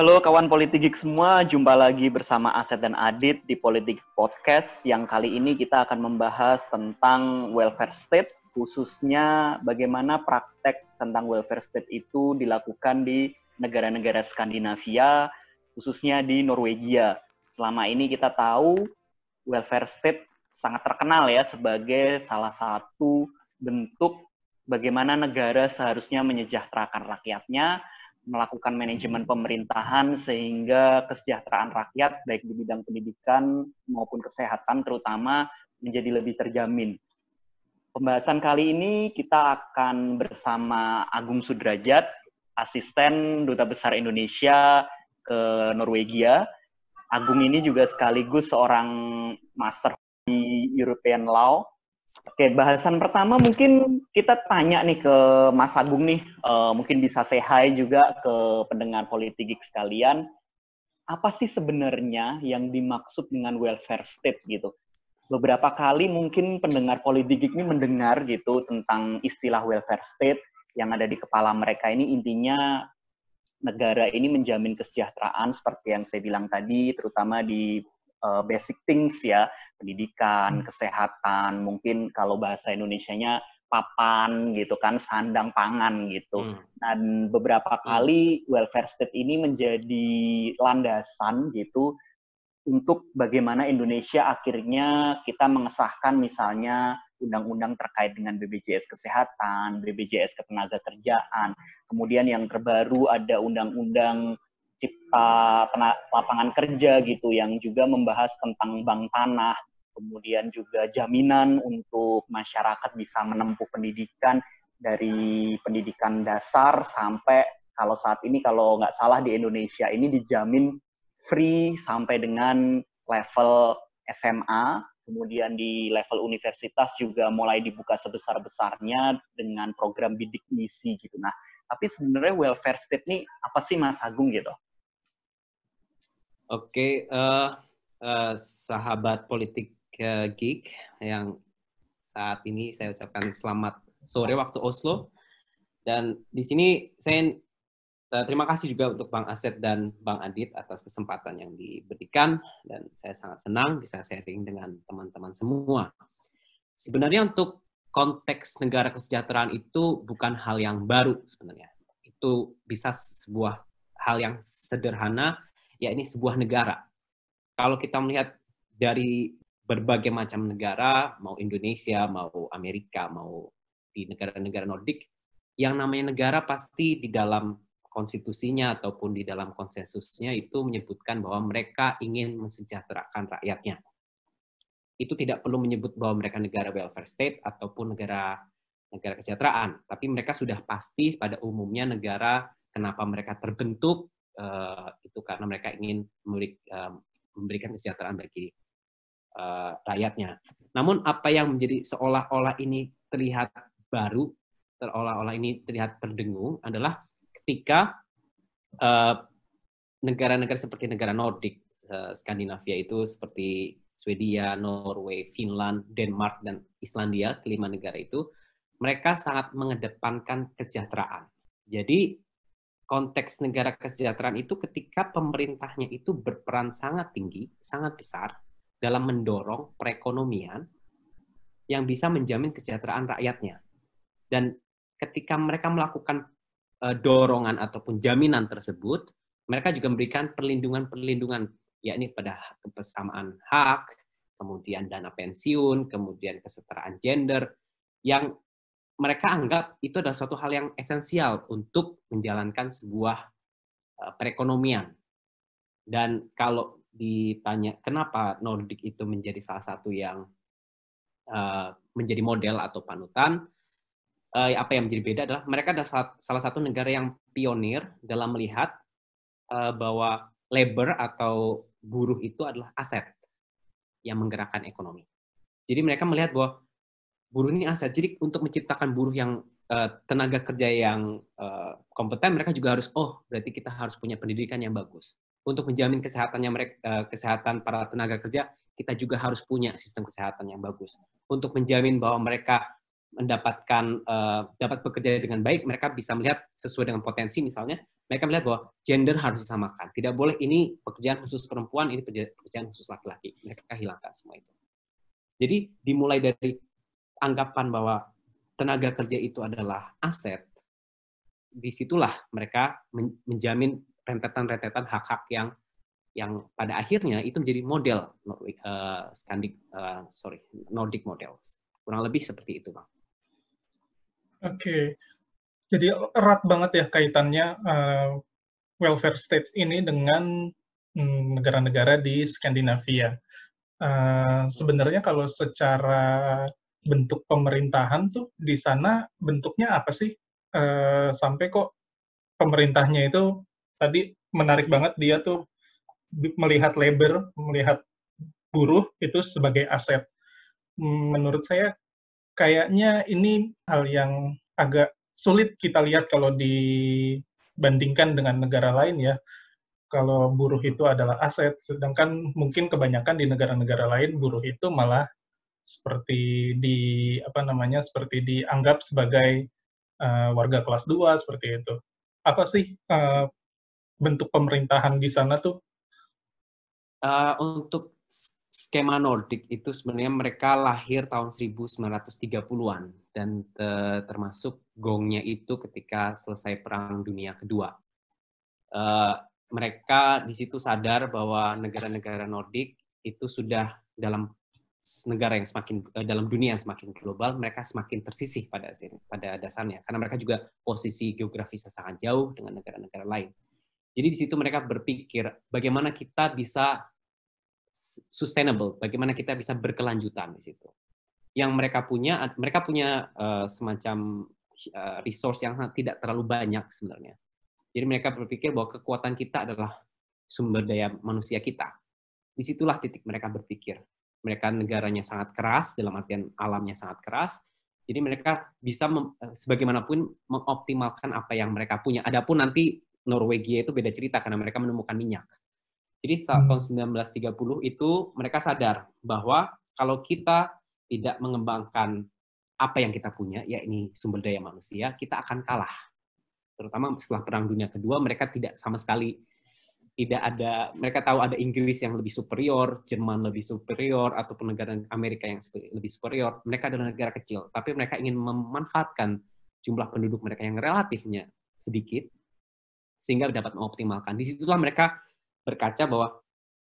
Halo kawan Politik semua, jumpa lagi bersama Aset dan Adit di Politik Podcast. Yang kali ini kita akan membahas tentang welfare state, khususnya bagaimana praktek tentang welfare state itu dilakukan di negara-negara Skandinavia, khususnya di Norwegia. Selama ini kita tahu welfare state sangat terkenal ya sebagai salah satu bentuk bagaimana negara seharusnya menyejahterakan rakyatnya, melakukan manajemen pemerintahan sehingga kesejahteraan rakyat baik di bidang pendidikan maupun kesehatan terutama menjadi lebih terjamin. Pembahasan kali ini kita akan bersama Agung Sudrajat, asisten Duta Besar Indonesia ke Norwegia. Agung ini juga sekaligus seorang master di European Law Oke, bahasan pertama mungkin kita tanya nih ke Mas Agung nih, uh, mungkin bisa say hi juga ke pendengar politik sekalian. Apa sih sebenarnya yang dimaksud dengan welfare state gitu? Beberapa kali mungkin pendengar politik ini mendengar gitu tentang istilah welfare state yang ada di kepala mereka ini intinya negara ini menjamin kesejahteraan seperti yang saya bilang tadi, terutama di uh, basic things ya, pendidikan, hmm. kesehatan, mungkin kalau bahasa Indonesianya papan gitu kan, sandang pangan gitu. Hmm. Dan beberapa hmm. kali welfare state ini menjadi landasan gitu untuk bagaimana Indonesia akhirnya kita mengesahkan misalnya undang-undang terkait dengan BPJS Kesehatan, BPJS Ketenagakerjaan, kemudian yang terbaru ada undang-undang cipta lapangan kerja gitu yang juga membahas tentang bank tanah, kemudian juga jaminan untuk masyarakat bisa menempuh pendidikan dari pendidikan dasar sampai kalau saat ini kalau nggak salah di Indonesia ini dijamin free sampai dengan level SMA, kemudian di level universitas juga mulai dibuka sebesar-besarnya dengan program bidik misi gitu. Nah, tapi sebenarnya welfare state ini apa sih Mas Agung gitu? Oke, uh, uh, sahabat politik uh, geek yang saat ini saya ucapkan selamat sore waktu Oslo. Dan di sini saya uh, terima kasih juga untuk Bang Aset dan Bang Adit atas kesempatan yang diberikan dan saya sangat senang bisa sharing dengan teman-teman semua. Sebenarnya untuk konteks negara kesejahteraan itu bukan hal yang baru sebenarnya. Itu bisa sebuah hal yang sederhana ya ini sebuah negara. Kalau kita melihat dari berbagai macam negara, mau Indonesia, mau Amerika, mau di negara-negara Nordik, yang namanya negara pasti di dalam konstitusinya ataupun di dalam konsensusnya itu menyebutkan bahwa mereka ingin mensejahterakan rakyatnya. Itu tidak perlu menyebut bahwa mereka negara welfare state ataupun negara negara kesejahteraan, tapi mereka sudah pasti pada umumnya negara kenapa mereka terbentuk uh, itu karena mereka ingin uh, memberikan kesejahteraan bagi uh, rakyatnya. Namun apa yang menjadi seolah-olah ini terlihat baru, seolah-olah ini terlihat terdengung adalah ketika negara-negara uh, seperti negara Nordik, uh, Skandinavia itu seperti Swedia, Norway, Finland, Denmark, dan Islandia, kelima negara itu, mereka sangat mengedepankan kesejahteraan. Jadi konteks negara kesejahteraan itu ketika pemerintahnya itu berperan sangat tinggi, sangat besar dalam mendorong perekonomian yang bisa menjamin kesejahteraan rakyatnya. Dan ketika mereka melakukan uh, dorongan ataupun jaminan tersebut, mereka juga memberikan perlindungan-perlindungan, yakni pada kebersamaan hak, kemudian dana pensiun, kemudian kesetaraan gender, yang mereka anggap itu adalah suatu hal yang esensial untuk menjalankan sebuah uh, perekonomian. Dan kalau ditanya kenapa Nordic itu menjadi salah satu yang uh, menjadi model atau panutan, uh, apa yang menjadi beda adalah mereka adalah salah, satu negara yang pionir dalam melihat bahwa labor atau buruh itu adalah aset yang menggerakkan ekonomi. Jadi mereka melihat bahwa buruh ini aset. Jadi untuk menciptakan buruh yang uh, tenaga kerja yang uh, kompeten, mereka juga harus oh berarti kita harus punya pendidikan yang bagus. Untuk menjamin kesehatannya mereka uh, kesehatan para tenaga kerja, kita juga harus punya sistem kesehatan yang bagus. Untuk menjamin bahwa mereka mendapatkan uh, dapat bekerja dengan baik, mereka bisa melihat sesuai dengan potensi misalnya mereka melihat bahwa gender harus disamakan. Tidak boleh ini pekerjaan khusus perempuan, ini pekerjaan khusus laki-laki. Mereka hilangkan semua itu. Jadi dimulai dari anggapan bahwa tenaga kerja itu adalah aset, di situlah mereka menjamin rentetan-rentetan hak-hak yang yang pada akhirnya itu menjadi model uh, Scandic, uh, sorry Nordic models. Kurang lebih seperti itu, bang. Oke, okay. Jadi erat banget ya kaitannya uh, welfare states ini dengan hmm, negara-negara di Skandinavia. Uh, sebenarnya kalau secara bentuk pemerintahan tuh di sana bentuknya apa sih? Uh, sampai kok pemerintahnya itu tadi menarik banget dia tuh melihat labor, melihat buruh itu sebagai aset. Menurut saya kayaknya ini hal yang agak sulit kita lihat kalau dibandingkan dengan negara lain ya. Kalau buruh itu adalah aset, sedangkan mungkin kebanyakan di negara-negara lain buruh itu malah seperti di apa namanya seperti dianggap sebagai uh, warga kelas 2 seperti itu. Apa sih uh, bentuk pemerintahan di sana tuh? Uh, untuk skema Nordik itu sebenarnya mereka lahir tahun 1930-an dan te, termasuk gongnya itu ketika selesai Perang Dunia Kedua. Uh, mereka di situ sadar bahwa negara-negara Nordik itu sudah dalam negara yang semakin uh, dalam dunia yang semakin global, mereka semakin tersisih pada pada dasarnya karena mereka juga posisi geografisnya sangat jauh dengan negara-negara lain. Jadi di situ mereka berpikir bagaimana kita bisa sustainable, bagaimana kita bisa berkelanjutan di situ. Yang mereka punya, mereka punya uh, semacam uh, resource yang tidak terlalu banyak sebenarnya. Jadi mereka berpikir bahwa kekuatan kita adalah sumber daya manusia kita. Di situlah titik mereka berpikir. Mereka negaranya sangat keras, dalam artian alamnya sangat keras, jadi mereka bisa mem, eh, sebagaimanapun mengoptimalkan apa yang mereka punya. Adapun nanti Norwegia itu beda cerita karena mereka menemukan minyak. Jadi saat hmm. tahun 1930 itu mereka sadar bahwa kalau kita tidak mengembangkan apa yang kita punya, yakni sumber daya manusia, kita akan kalah. Terutama setelah Perang Dunia Kedua, mereka tidak sama sekali tidak ada, mereka tahu ada Inggris yang lebih superior, Jerman lebih superior, ataupun negara Amerika yang lebih superior. Mereka adalah negara kecil, tapi mereka ingin memanfaatkan jumlah penduduk mereka yang relatifnya sedikit, sehingga dapat mengoptimalkan. Di situlah mereka berkaca bahwa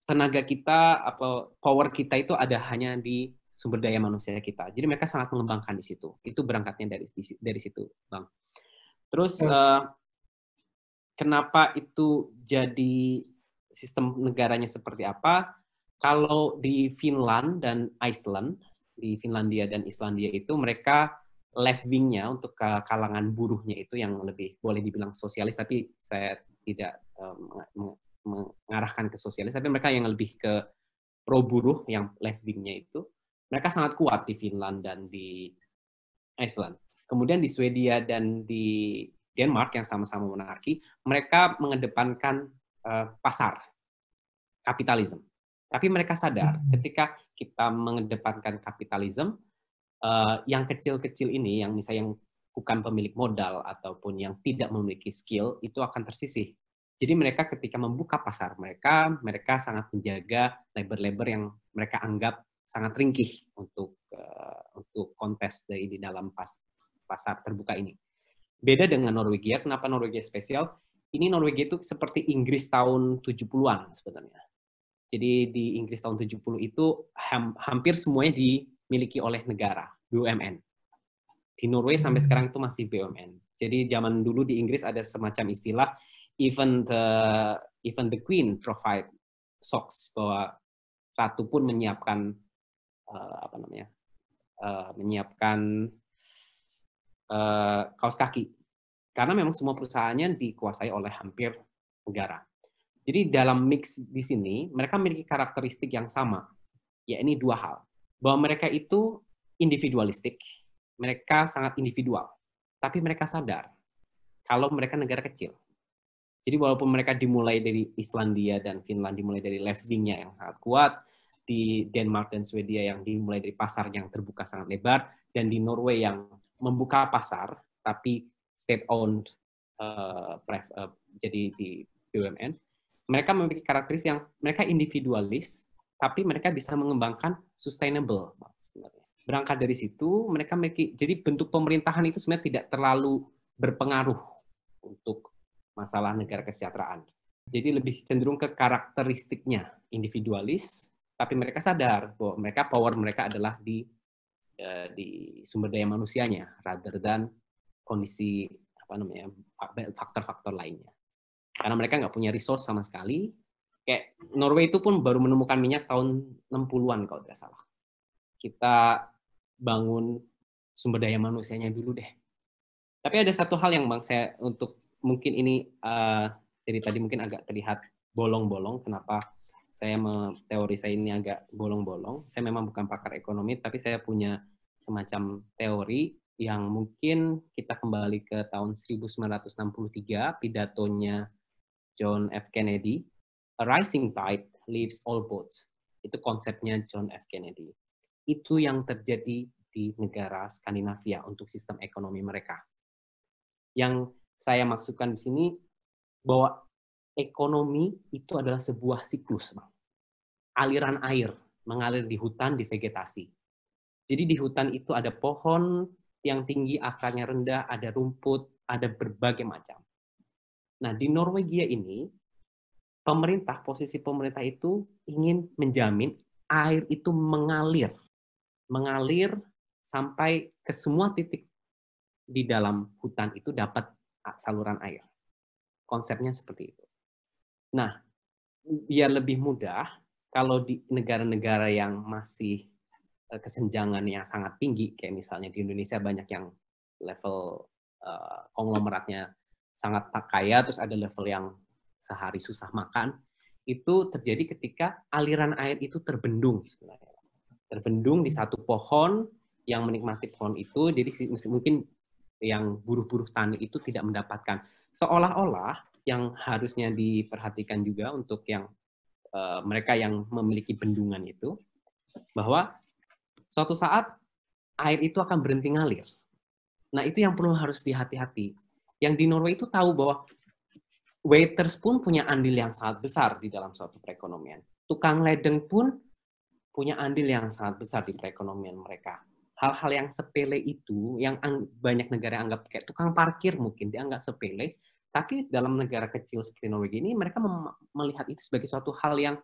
tenaga kita apa power kita itu ada hanya di sumber daya manusia kita. Jadi mereka sangat mengembangkan di situ. Itu berangkatnya dari dari situ, Bang. Terus uh, kenapa itu jadi sistem negaranya seperti apa? Kalau di Finland dan Iceland, di Finlandia dan Islandia itu mereka left wing-nya untuk kalangan buruhnya itu yang lebih boleh dibilang sosialis tapi saya tidak um, mengarahkan ke sosialis, tapi mereka yang lebih ke pro buruh yang left wing-nya itu, mereka sangat kuat di Finland dan di Iceland. Kemudian di Swedia dan di Denmark yang sama-sama monarki, mereka mengedepankan uh, pasar, kapitalisme. Tapi mereka sadar hmm. ketika kita mengedepankan kapitalisme, uh, yang kecil-kecil ini, yang misalnya yang bukan pemilik modal ataupun yang tidak memiliki skill, itu akan tersisih jadi mereka ketika membuka pasar mereka, mereka sangat menjaga labor-labor yang mereka anggap sangat ringkih untuk uh, untuk kontes di, di dalam pas, pasar terbuka ini. Beda dengan Norwegia, kenapa Norwegia spesial? Ini Norwegia itu seperti Inggris tahun 70-an sebenarnya. Jadi di Inggris tahun 70 itu ham, hampir semuanya dimiliki oleh negara, BUMN. Di Norway sampai hmm. sekarang itu masih BUMN. Jadi zaman dulu di Inggris ada semacam istilah even the even the queen provide socks bahwa ratu pun menyiapkan uh, apa namanya uh, menyiapkan uh, kaos kaki karena memang semua perusahaannya dikuasai oleh hampir negara. Jadi dalam mix di sini mereka memiliki karakteristik yang sama, ya ini dua hal. Bahwa mereka itu individualistik, mereka sangat individual, tapi mereka sadar kalau mereka negara kecil. Jadi walaupun mereka dimulai dari Islandia dan Finland dimulai dari left wing-nya yang sangat kuat, di Denmark dan Swedia yang dimulai dari pasar yang terbuka sangat lebar, dan di Norway yang membuka pasar tapi state owned uh, uh, jadi di BUMN, mereka memiliki karakteristik yang mereka individualis, tapi mereka bisa mengembangkan sustainable sebenarnya. Berangkat dari situ, mereka memiliki jadi bentuk pemerintahan itu sebenarnya tidak terlalu berpengaruh untuk masalah negara kesejahteraan. Jadi lebih cenderung ke karakteristiknya individualis, tapi mereka sadar bahwa mereka power mereka adalah di uh, di sumber daya manusianya rather than kondisi apa namanya faktor-faktor lainnya. Karena mereka nggak punya resource sama sekali. Kayak Norway itu pun baru menemukan minyak tahun 60-an kalau tidak salah. Kita bangun sumber daya manusianya dulu deh. Tapi ada satu hal yang bang saya untuk mungkin ini uh, dari tadi mungkin agak terlihat bolong-bolong. Kenapa saya teori saya ini agak bolong-bolong? Saya memang bukan pakar ekonomi, tapi saya punya semacam teori yang mungkin kita kembali ke tahun 1963, pidatonya John F. Kennedy, A rising tide lifts all boats. Itu konsepnya John F. Kennedy. Itu yang terjadi di negara Skandinavia untuk sistem ekonomi mereka. Yang saya maksudkan di sini bahwa ekonomi itu adalah sebuah siklus. Aliran air mengalir di hutan, di vegetasi. Jadi di hutan itu ada pohon yang tinggi, akarnya rendah, ada rumput, ada berbagai macam. Nah, di Norwegia ini, pemerintah, posisi pemerintah itu ingin menjamin air itu mengalir. Mengalir sampai ke semua titik di dalam hutan itu dapat saluran air. Konsepnya seperti itu. Nah, biar lebih mudah, kalau di negara-negara yang masih eh, kesenjangan yang sangat tinggi, kayak misalnya di Indonesia banyak yang level uh, konglomeratnya sangat kaya, terus ada level yang sehari susah makan, itu terjadi ketika aliran air itu terbendung sebenarnya. Terbendung di satu pohon yang menikmati pohon itu, jadi mungkin yang buruh-buruh tani itu tidak mendapatkan. Seolah-olah yang harusnya diperhatikan juga untuk yang uh, mereka yang memiliki bendungan itu, bahwa suatu saat air itu akan berhenti ngalir. Nah itu yang perlu harus dihati-hati yang di Norway itu tahu bahwa waiters pun punya andil yang sangat besar di dalam suatu perekonomian. Tukang ledeng pun punya andil yang sangat besar di perekonomian mereka. Hal-hal yang sepele itu, yang banyak negara anggap kayak tukang parkir mungkin dianggap sepele, tapi dalam negara kecil seperti Norwegia ini, mereka melihat itu sebagai suatu hal yang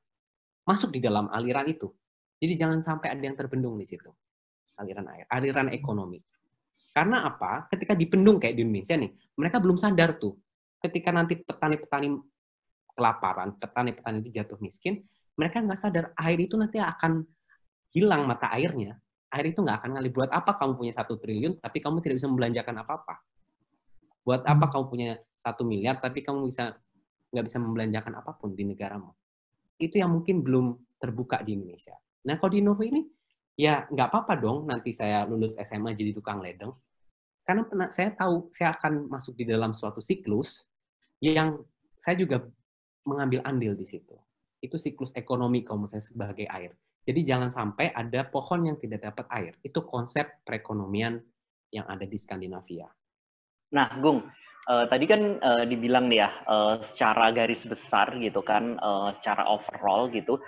masuk di dalam aliran itu. Jadi jangan sampai ada yang terbendung di situ. Aliran air, aliran ekonomi. Karena apa? Ketika dipendung kayak di Indonesia nih, mereka belum sadar tuh. Ketika nanti petani-petani kelaparan, petani-petani itu jatuh miskin, mereka nggak sadar air itu nanti akan hilang mata airnya. Air itu nggak akan ngalir. Buat apa kamu punya satu triliun, tapi kamu tidak bisa membelanjakan apa-apa? Buat apa kamu punya satu miliar, tapi kamu bisa nggak bisa membelanjakan apa pun di negaramu? Itu yang mungkin belum terbuka di Indonesia. Nah, kalau di Norway ini, ya nggak apa-apa dong nanti saya lulus SMA jadi tukang ledeng. Karena pernah, saya tahu saya akan masuk di dalam suatu siklus yang saya juga mengambil andil di situ. Itu siklus ekonomi kalau saya sebagai air. Jadi jangan sampai ada pohon yang tidak dapat air. Itu konsep perekonomian yang ada di Skandinavia. Nah, Gung, uh, tadi kan uh, dibilang nih ya, uh, secara garis besar gitu kan, uh, secara overall gitu,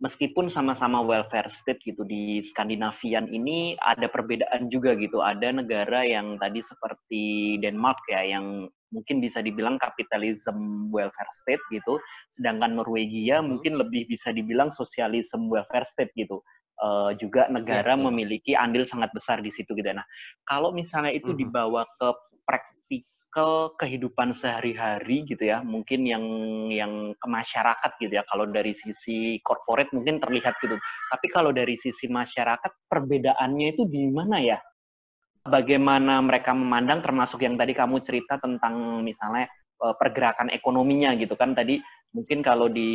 meskipun sama-sama welfare state gitu di Skandinavian ini ada perbedaan juga gitu. Ada negara yang tadi seperti Denmark ya yang mungkin bisa dibilang kapitalisme welfare state gitu, sedangkan Norwegia hmm. mungkin lebih bisa dibilang sosialisme welfare state gitu. Uh, juga negara ya, memiliki andil sangat besar di situ gitu. Nah, kalau misalnya itu hmm. dibawa ke ke kehidupan sehari-hari gitu ya, mungkin yang yang ke masyarakat gitu ya. Kalau dari sisi corporate mungkin terlihat gitu. Tapi kalau dari sisi masyarakat perbedaannya itu di mana ya? Bagaimana mereka memandang termasuk yang tadi kamu cerita tentang misalnya eh, pergerakan ekonominya gitu kan tadi mungkin kalau di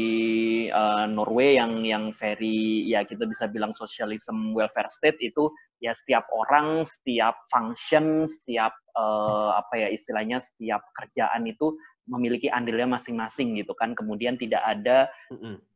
uh, Norway yang yang very ya kita bisa bilang socialism welfare state itu ya setiap orang, setiap function, setiap uh, apa ya istilahnya setiap kerjaan itu memiliki andilnya masing-masing gitu kan. Kemudian tidak ada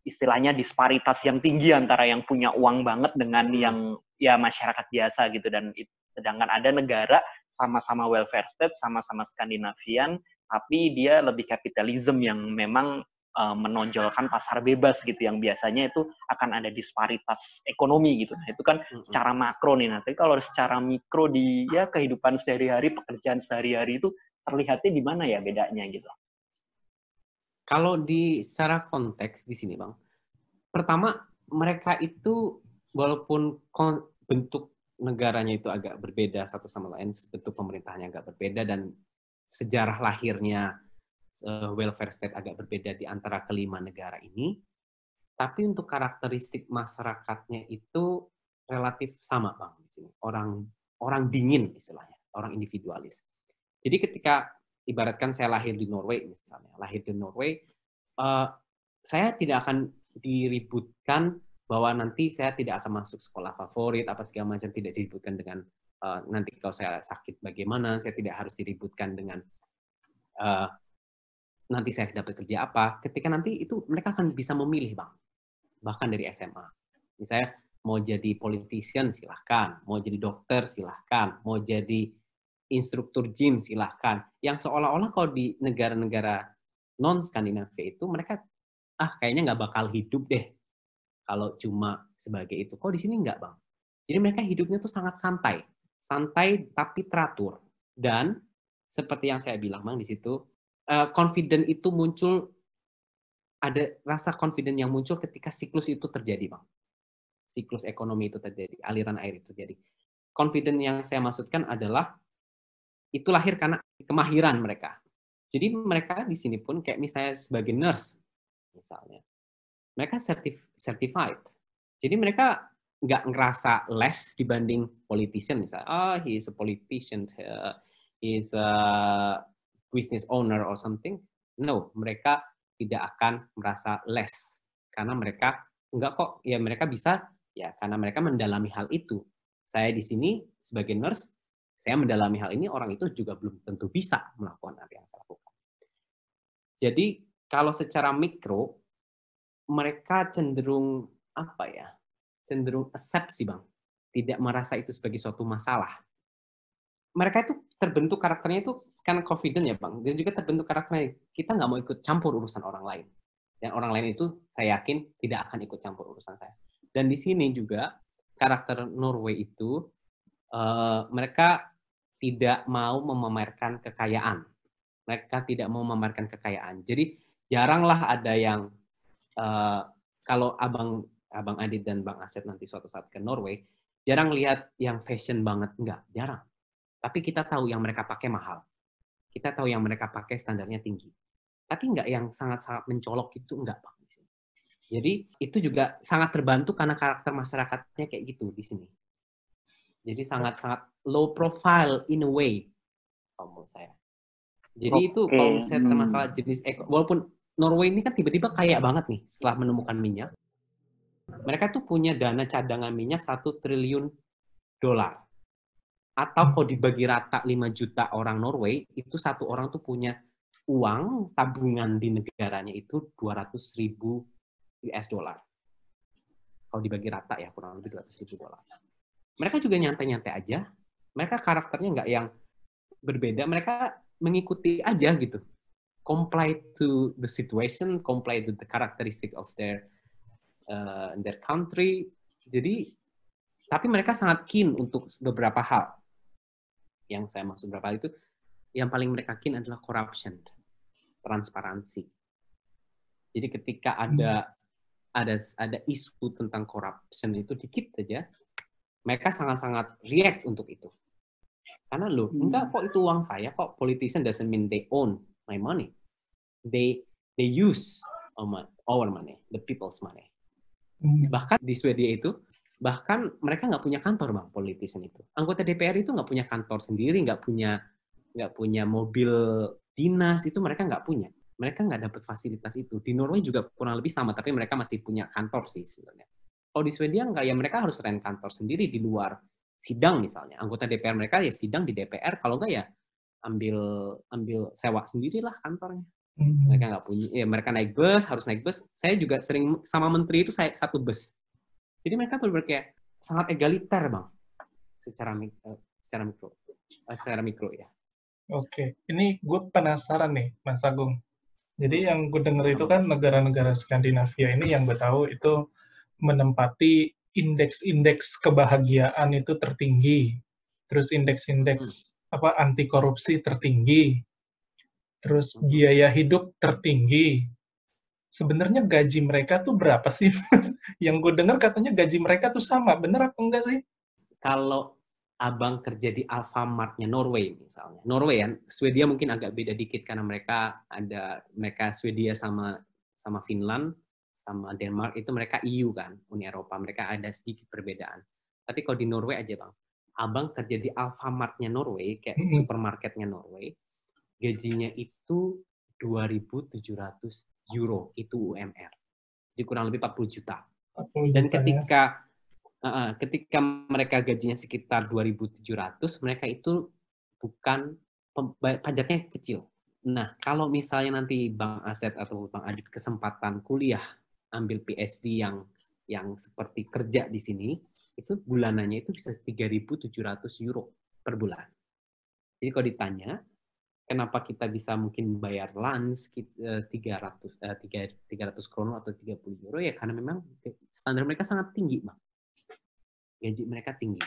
istilahnya disparitas yang tinggi antara yang punya uang banget dengan yang ya masyarakat biasa gitu. Dan sedangkan ada negara sama-sama welfare state, sama-sama Skandinavian tapi dia lebih kapitalisme yang memang uh, menonjolkan pasar bebas gitu yang biasanya itu akan ada disparitas ekonomi gitu. Nah, itu kan mm-hmm. secara makro nih. Nanti kalau secara mikro di ya kehidupan sehari-hari, pekerjaan sehari-hari itu terlihatnya di mana ya bedanya gitu. Kalau di secara konteks di sini, Bang. Pertama, mereka itu walaupun bentuk negaranya itu agak berbeda satu sama lain, bentuk pemerintahnya agak berbeda dan sejarah lahirnya uh, welfare state agak berbeda di antara kelima negara ini, tapi untuk karakteristik masyarakatnya itu relatif sama bang di sini. Orang orang dingin istilahnya, orang individualis. Jadi ketika ibaratkan saya lahir di Norway misalnya, lahir di Norway, uh, saya tidak akan diributkan bahwa nanti saya tidak akan masuk sekolah favorit apa segala macam tidak diributkan dengan uh, nanti kalau saya sakit bagaimana saya tidak harus diributkan dengan uh, nanti saya dapat kerja apa ketika nanti itu mereka akan bisa memilih bang bahkan dari SMA misalnya mau jadi politician silahkan mau jadi dokter silahkan mau jadi instruktur gym silahkan yang seolah-olah kalau di negara-negara non Skandinavia itu mereka ah kayaknya nggak bakal hidup deh kalau cuma sebagai itu. Kok di sini enggak, Bang? Jadi mereka hidupnya tuh sangat santai. Santai tapi teratur. Dan seperti yang saya bilang, Bang, di situ, uh, confident itu muncul, ada rasa confident yang muncul ketika siklus itu terjadi, Bang. Siklus ekonomi itu terjadi, aliran air itu terjadi. Confident yang saya maksudkan adalah, itu lahir karena kemahiran mereka. Jadi mereka di sini pun kayak misalnya sebagai nurse, misalnya mereka certif certified. Jadi mereka nggak ngerasa less dibanding politician misalnya. Oh, he is a politician, he is a business owner or something. No, mereka tidak akan merasa less karena mereka enggak kok ya mereka bisa ya karena mereka mendalami hal itu. Saya di sini sebagai nurse, saya mendalami hal ini orang itu juga belum tentu bisa melakukan apa yang saya lakukan. Jadi kalau secara mikro mereka cenderung apa ya? Cenderung accept sih, Bang. Tidak merasa itu sebagai suatu masalah. Mereka itu terbentuk karakternya itu kan confident ya, Bang. Dan juga terbentuk karakternya kita nggak mau ikut campur urusan orang lain. Dan orang lain itu saya yakin tidak akan ikut campur urusan saya. Dan di sini juga karakter Norway itu uh, mereka tidak mau memamerkan kekayaan. Mereka tidak mau memamerkan kekayaan. Jadi jaranglah ada yang uh, kalau abang abang Adit dan bang Aset nanti suatu saat ke Norway, jarang lihat yang fashion banget, enggak, jarang. Tapi kita tahu yang mereka pakai mahal. Kita tahu yang mereka pakai standarnya tinggi. Tapi enggak yang sangat-sangat mencolok itu enggak, Bang. Jadi itu juga sangat terbantu karena karakter masyarakatnya kayak gitu di sini. Jadi sangat-sangat low profile in a way, kalau saya. Jadi okay. itu kalau saya masalah jenis walaupun Norway ini kan tiba-tiba kaya banget nih setelah menemukan minyak. Mereka tuh punya dana cadangan minyak satu triliun dolar. Atau kalau dibagi rata 5 juta orang Norway, itu satu orang tuh punya uang tabungan di negaranya itu 200 ribu US dollar. Kalau dibagi rata ya kurang lebih 200 ribu dolar. Mereka juga nyantai-nyantai aja. Mereka karakternya nggak yang berbeda. Mereka mengikuti aja gitu comply to the situation, comply to the characteristic of their uh, their country. Jadi, tapi mereka sangat keen untuk beberapa hal. Yang saya maksud beberapa hal itu, yang paling mereka keen adalah corruption, transparansi. Jadi ketika ada ada ada isu tentang corruption itu dikit aja, mereka sangat-sangat react untuk itu. Karena lo, enggak kok itu uang saya, kok politician doesn't mean they own my money they they use our money, the people's money. Hmm. Bahkan di Swedia itu, bahkan mereka nggak punya kantor bang politician itu. Anggota DPR itu nggak punya kantor sendiri, nggak punya nggak punya mobil dinas itu mereka nggak punya. Mereka nggak dapat fasilitas itu. Di Norway juga kurang lebih sama, tapi mereka masih punya kantor sih sebenarnya. Kalau di Swedia nggak, ya mereka harus rent kantor sendiri di luar sidang misalnya. Anggota DPR mereka ya sidang di DPR, kalau nggak ya ambil ambil sewa sendirilah kantornya. Mereka nggak punya, ya mereka naik bus, harus naik bus. Saya juga sering sama menteri itu saya satu bus. Jadi mereka benar kayak sangat egaliter bang, secara mikro, secara mikro, eh, secara mikro ya. Oke, ini gue penasaran nih, Mas Agung. Jadi yang gue dengar itu kan negara-negara Skandinavia ini yang gue tahu itu menempati indeks-indeks kebahagiaan itu tertinggi, terus indeks-indeks hmm. apa anti korupsi tertinggi, terus hmm. biaya hidup tertinggi. Sebenarnya gaji mereka tuh berapa sih? yang gue dengar katanya gaji mereka tuh sama, bener apa enggak sih? Kalau abang kerja di Alfamart-nya Norway misalnya. Norway kan, Swedia mungkin agak beda dikit karena mereka ada mereka Swedia sama sama Finland sama Denmark itu mereka EU kan, Uni Eropa. Mereka ada sedikit perbedaan. Tapi kalau di Norway aja, Bang. Abang kerja di Alfamart-nya Norway, kayak supermarketnya Norway, gajinya itu 2.700 euro, itu UMR. Jadi kurang lebih 40 juta. Dan ya. ketika uh, ketika mereka gajinya sekitar 2.700, mereka itu bukan pajaknya kecil. Nah, kalau misalnya nanti Bang Aset atau Bang Adit kesempatan kuliah ambil PSD yang yang seperti kerja di sini, itu bulanannya itu bisa 3.700 euro per bulan. Jadi kalau ditanya, kenapa kita bisa mungkin bayar lunch 300 300 krono atau 30 euro ya karena memang standar mereka sangat tinggi, Bang gaji mereka tinggi.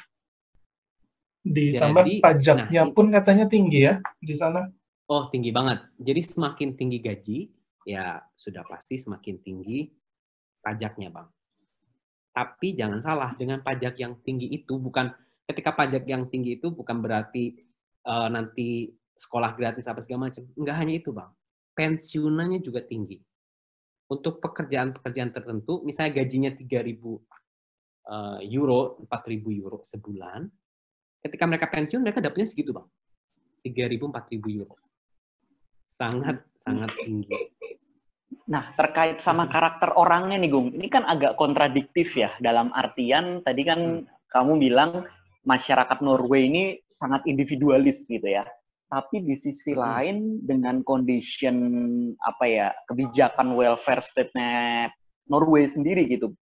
Ditambah Jadi, pajaknya nah, pun katanya tinggi ya di sana. Oh, tinggi banget. Jadi semakin tinggi gaji, ya sudah pasti semakin tinggi pajaknya, Bang. Tapi jangan salah, dengan pajak yang tinggi itu bukan ketika pajak yang tinggi itu bukan berarti uh, nanti sekolah gratis apa segala macam. Enggak hanya itu, Bang. Pensiunannya juga tinggi. Untuk pekerjaan-pekerjaan tertentu, misalnya gajinya 3000 uh, euro, 4.000 euro sebulan. Ketika mereka pensiun, mereka dapatnya segitu, Bang. 3.000, 4.000 euro. Sangat, sangat tinggi. Nah, terkait sama karakter orangnya nih, Gung. Ini kan agak kontradiktif ya, dalam artian tadi kan hmm. kamu bilang masyarakat Norway ini sangat individualis gitu ya. Tapi di sisi hmm. lain dengan condition apa ya kebijakan welfare state-nya Norway sendiri gitu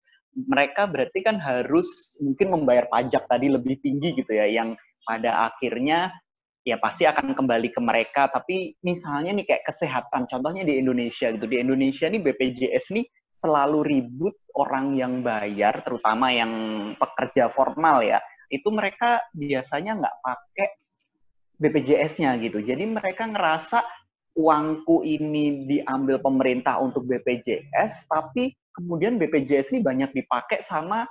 mereka berarti kan harus mungkin membayar pajak tadi lebih tinggi gitu ya, yang pada akhirnya ya pasti akan kembali ke mereka. Tapi misalnya nih kayak kesehatan, contohnya di Indonesia gitu. Di Indonesia nih BPJS nih selalu ribut orang yang bayar, terutama yang pekerja formal ya. Itu mereka biasanya nggak pakai BPJS-nya gitu. Jadi mereka ngerasa uangku ini diambil pemerintah untuk BPJS, tapi kemudian BPJS ini banyak dipakai sama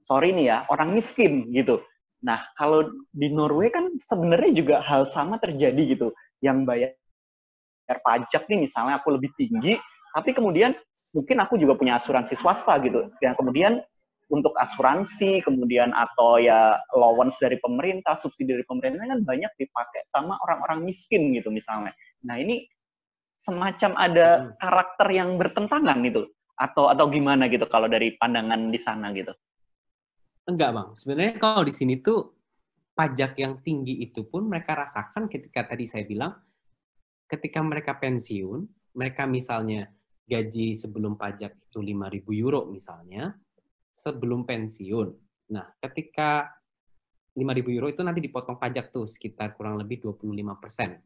sorry nih ya orang miskin gitu. Nah kalau di Norway kan sebenarnya juga hal sama terjadi gitu, yang bayar pajak nih misalnya aku lebih tinggi, tapi kemudian mungkin aku juga punya asuransi swasta gitu, yang kemudian untuk asuransi kemudian atau ya allowance dari pemerintah, subsidi dari pemerintah kan banyak dipakai sama orang-orang miskin gitu misalnya. Nah ini semacam ada hmm. karakter yang bertentangan gitu atau atau gimana gitu kalau dari pandangan di sana gitu? Enggak bang, sebenarnya kalau di sini tuh pajak yang tinggi itu pun mereka rasakan ketika tadi saya bilang ketika mereka pensiun, mereka misalnya gaji sebelum pajak itu 5.000 euro misalnya, sebelum pensiun. Nah, ketika 5.000 euro itu nanti dipotong pajak tuh sekitar kurang lebih 25 persen.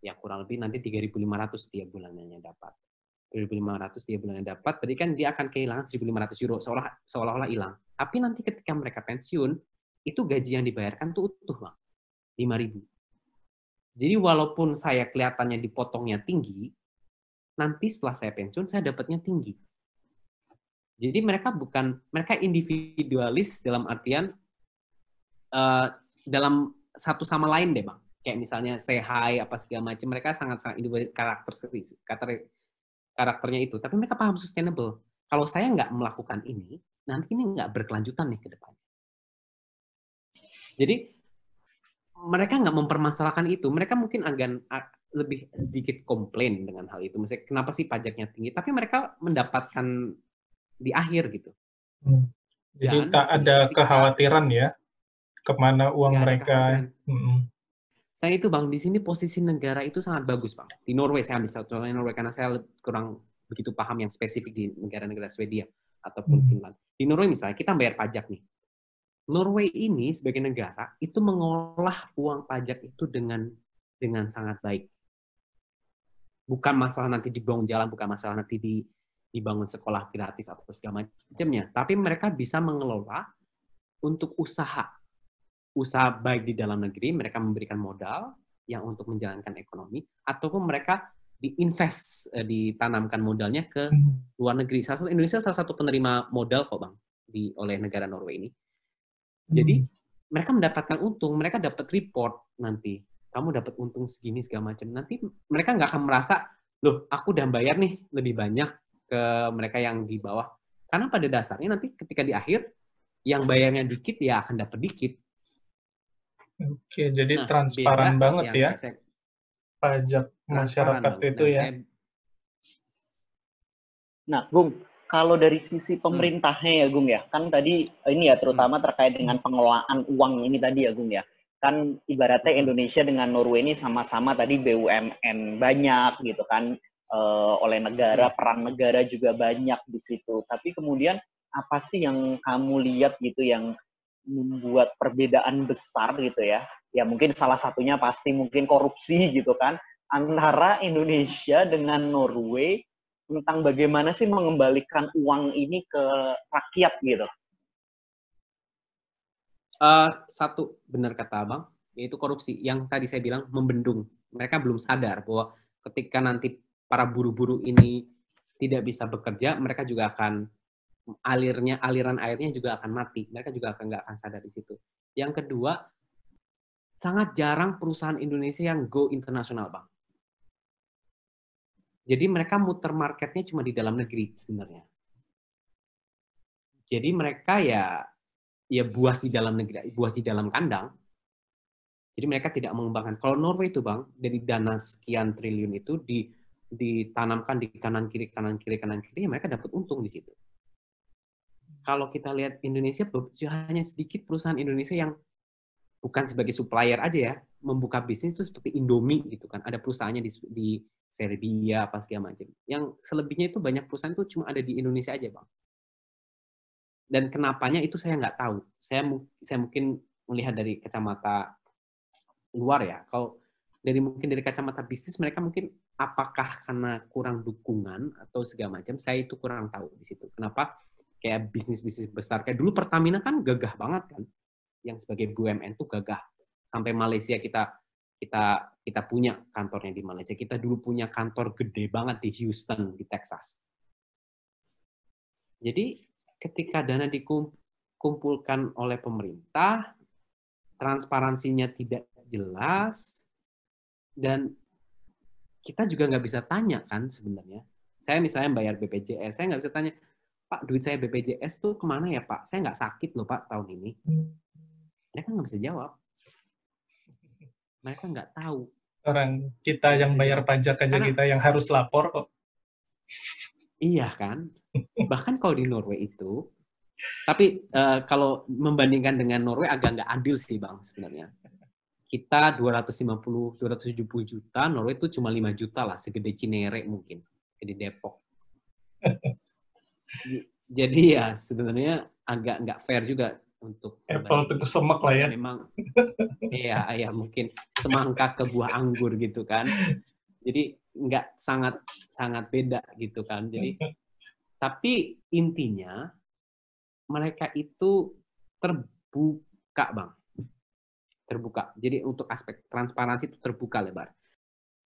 Ya kurang lebih nanti 3.500 setiap bulannya dapat. 1.500 dia bulannya dapat, berarti kan dia akan kehilangan 1.500 euro seolah seolah-olah hilang. Tapi nanti ketika mereka pensiun, itu gaji yang dibayarkan tuh utuh, Bang. 5.000. Jadi walaupun saya kelihatannya dipotongnya tinggi, nanti setelah saya pensiun saya dapatnya tinggi. Jadi mereka bukan mereka individualis dalam artian uh, dalam satu sama lain deh bang. Kayak misalnya say hi apa segala macam mereka sangat sangat individual karakter karakter karakternya itu, tapi mereka paham sustainable. Kalau saya nggak melakukan ini, nanti ini nggak berkelanjutan nih ke depannya. Jadi mereka nggak mempermasalahkan itu. Mereka mungkin agak lebih sedikit komplain dengan hal itu. Misalnya kenapa sih pajaknya tinggi? Tapi mereka mendapatkan di akhir gitu. Hmm. Jadi Dan tak ada kekhawatiran ya ke mana uang mereka. Saya itu bang di sini posisi negara itu sangat bagus bang. Di Norway saya ambil satu contohnya Norway karena saya kurang begitu paham yang spesifik di negara-negara Swedia ataupun hmm. Finland. Di Norway misalnya kita bayar pajak nih. Norway ini sebagai negara itu mengolah uang pajak itu dengan dengan sangat baik. Bukan masalah nanti dibangun jalan, bukan masalah nanti di, dibangun sekolah gratis atau segala macamnya, tapi mereka bisa mengelola untuk usaha. Usaha baik di dalam negeri, mereka memberikan modal yang untuk menjalankan ekonomi, ataupun mereka diinvest, eh, ditanamkan modalnya ke hmm. luar negeri. Salah satu Indonesia salah satu penerima modal kok bang di oleh negara Norway ini. Jadi hmm. mereka mendapatkan untung, mereka dapat report nanti kamu dapat untung segini segala macam. Nanti mereka nggak akan merasa, loh aku udah bayar nih lebih banyak ke mereka yang di bawah. Karena pada dasarnya nanti ketika di akhir, yang bayarnya dikit ya akan dapat dikit. Oke, jadi nah, transparan banget ya. Saya, pajak masyarakat itu nah, ya. Saya, nah, Bung, kalau dari sisi hmm. pemerintahnya ya, Gung ya, kan tadi ini ya terutama hmm. terkait dengan pengelolaan uang ini tadi ya, Gung ya kan ibaratnya Indonesia dengan Norway ini sama-sama tadi BUMN banyak gitu kan uh, oleh negara peran negara juga banyak di situ. Tapi kemudian apa sih yang kamu lihat gitu yang membuat perbedaan besar gitu ya? Ya mungkin salah satunya pasti mungkin korupsi gitu kan. Antara Indonesia dengan Norway tentang bagaimana sih mengembalikan uang ini ke rakyat gitu? Uh, satu benar kata abang, yaitu korupsi. Yang tadi saya bilang membendung. Mereka belum sadar bahwa ketika nanti para buru-buru ini tidak bisa bekerja, mereka juga akan alirnya aliran airnya juga akan mati. Mereka juga akan nggak akan sadar di situ. Yang kedua, sangat jarang perusahaan Indonesia yang go internasional, bang. Jadi mereka muter marketnya cuma di dalam negeri sebenarnya. Jadi mereka ya ya buas di dalam negeri, buas di dalam kandang. Jadi mereka tidak mengembangkan. Kalau Norway itu bang, dari dana sekian triliun itu di, ditanamkan di kanan kiri kanan kiri kanan kiri, ya mereka dapat untung di situ. Kalau kita lihat Indonesia, hanya sedikit perusahaan Indonesia yang bukan sebagai supplier aja ya, membuka bisnis itu seperti Indomie gitu kan. Ada perusahaannya di, di Serbia apa segala macam. Yang selebihnya itu banyak perusahaan itu cuma ada di Indonesia aja bang dan kenapanya itu saya nggak tahu. Saya saya mungkin melihat dari kacamata luar ya. Kalau dari mungkin dari kacamata bisnis mereka mungkin apakah karena kurang dukungan atau segala macam. Saya itu kurang tahu di situ. Kenapa kayak bisnis-bisnis besar kayak dulu Pertamina kan gagah banget kan. Yang sebagai BUMN tuh gagah. Sampai Malaysia kita kita kita punya kantornya di Malaysia. Kita dulu punya kantor gede banget di Houston di Texas. Jadi ketika dana dikumpulkan oleh pemerintah, transparansinya tidak jelas, dan kita juga nggak bisa tanya kan sebenarnya. Saya misalnya bayar BPJS, saya nggak bisa tanya, Pak, duit saya BPJS tuh ke mana ya Pak? Saya nggak sakit loh Pak tahun ini. Mereka nggak bisa jawab. Mereka nggak tahu. Orang kita yang bayar pajak aja Karena, kita yang harus lapor kok. Iya kan? Bahkan kalau di Norway itu, tapi uh, kalau membandingkan dengan Norway agak nggak adil sih bang sebenarnya. Kita 250, 270 juta, Norway itu cuma 5 juta lah, segede Cinere mungkin, jadi Depok. Jadi ya sebenarnya agak nggak fair juga untuk apple itu semak lah ya. Memang iya iya mungkin semangka ke buah anggur gitu kan. Jadi nggak sangat sangat beda gitu kan. Jadi tapi intinya mereka itu terbuka, Bang. Terbuka. Jadi untuk aspek transparansi itu terbuka lebar.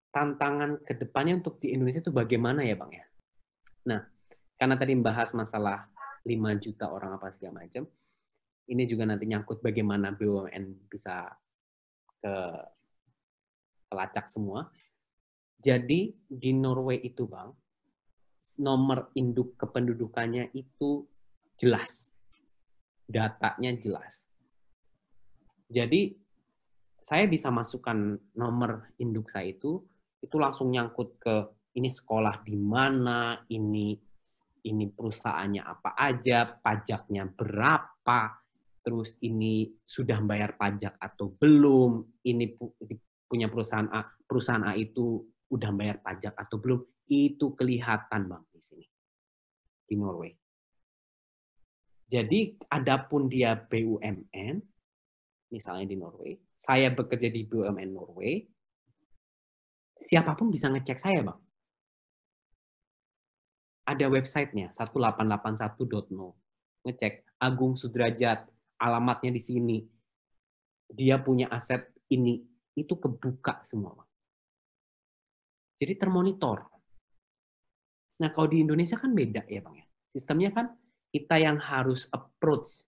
Tantangan ke depannya untuk di Indonesia itu bagaimana ya, Bang ya? Nah, karena tadi membahas masalah 5 juta orang apa segala macam, ini juga nanti nyangkut bagaimana BUMN bisa ke pelacak semua. Jadi di Norway itu, Bang, nomor induk kependudukannya itu jelas. Datanya jelas. Jadi saya bisa masukkan nomor induk saya itu itu langsung nyangkut ke ini sekolah di mana, ini ini perusahaannya apa aja, pajaknya berapa, terus ini sudah bayar pajak atau belum, ini punya perusahaan A, perusahaan A itu udah bayar pajak atau belum, itu kelihatan bang di sini di Norway. Jadi adapun dia BUMN, misalnya di Norway, saya bekerja di BUMN Norway, siapa pun bisa ngecek saya, Bang. Ada websitenya, 1881.no. Ngecek, Agung Sudrajat, alamatnya di sini. Dia punya aset ini. Itu kebuka semua, Bang. Jadi termonitor. Nah, kalau di Indonesia kan beda ya, Bang ya. Sistemnya kan kita yang harus approach,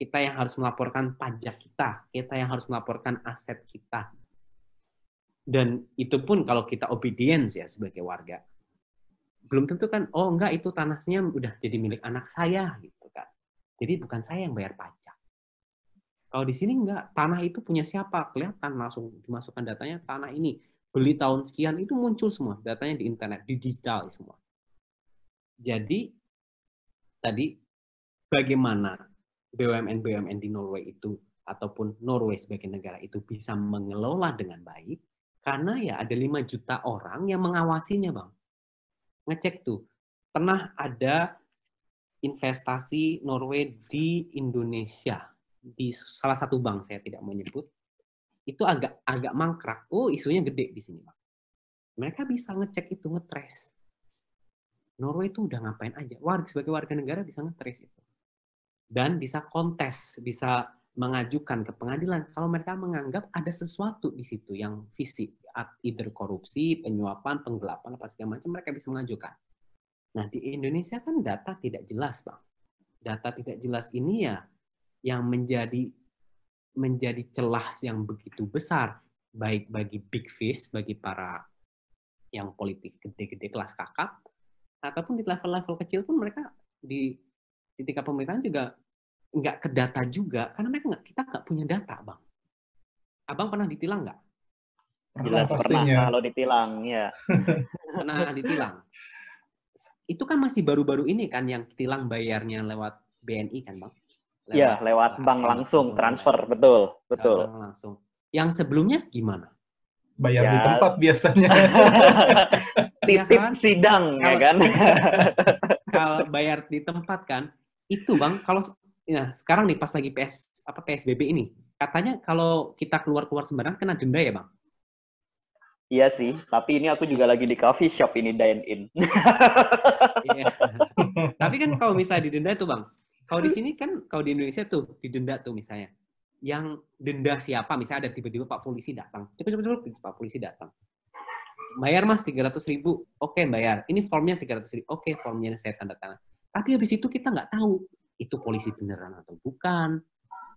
kita yang harus melaporkan pajak kita, kita yang harus melaporkan aset kita, dan itu pun kalau kita obedience ya sebagai warga. Belum tentu kan, oh enggak itu tanahnya udah jadi milik anak saya gitu kan. Jadi bukan saya yang bayar pajak. Kalau di sini enggak, tanah itu punya siapa? Kelihatan langsung dimasukkan datanya tanah ini beli tahun sekian itu muncul semua datanya di internet, di digital semua. Jadi tadi bagaimana BUMN BUMN di Norway itu ataupun Norway sebagai negara itu bisa mengelola dengan baik karena ya ada 5 juta orang yang mengawasinya, Bang. Ngecek tuh, pernah ada investasi Norway di Indonesia di salah satu bank saya tidak mau nyebut itu agak agak mangkrak. Oh isunya gede di sini bang. Mereka bisa ngecek itu ngetres Norway itu udah ngapain aja. Warga sebagai warga negara bisa ngetres itu dan bisa kontes bisa mengajukan ke pengadilan kalau mereka menganggap ada sesuatu di situ yang fisik, either korupsi, penyuapan, penggelapan, apa segala macam, mereka bisa mengajukan. Nah, di Indonesia kan data tidak jelas, Bang. Data tidak jelas ini ya yang menjadi menjadi celah yang begitu besar, baik bagi big fish, bagi para yang politik gede-gede kelas kakap, ataupun di level-level kecil pun mereka di, di tingkat pemerintahan juga nggak ke data juga karena mereka nggak kita nggak punya data bang. Abang pernah ditilang nggak? Jelas pernah kalau ditilang ya pernah ditilang. Itu kan masih baru-baru ini kan yang tilang bayarnya lewat BNI kan bang? Iya, lewat bank langsung transfer betul betul. Langsung. Yang sebelumnya gimana? Bayar ya. di tempat biasanya. Titip ya kan? sidang kalau, ya kan? Kalau bayar di tempat kan itu bang kalau Nah, sekarang nih pas lagi PS apa PSBB ini, katanya kalau kita keluar-keluar sembarang kena denda ya, Bang? Iya sih, tapi ini aku juga lagi di coffee shop ini dine in. iya. tapi kan kalau misalnya didenda tuh, Bang. Kalau di sini kan kalau di Indonesia tuh didenda tuh misalnya. Yang denda siapa? Misalnya ada tiba-tiba Pak polisi datang. Cepet-cepet Pak polisi datang. Bayar Mas 300 ribu. Oke, bayar. Ini formnya 300 ribu. Oke, formnya saya tanda tangan. Tapi habis itu kita nggak tahu itu polisi beneran atau bukan,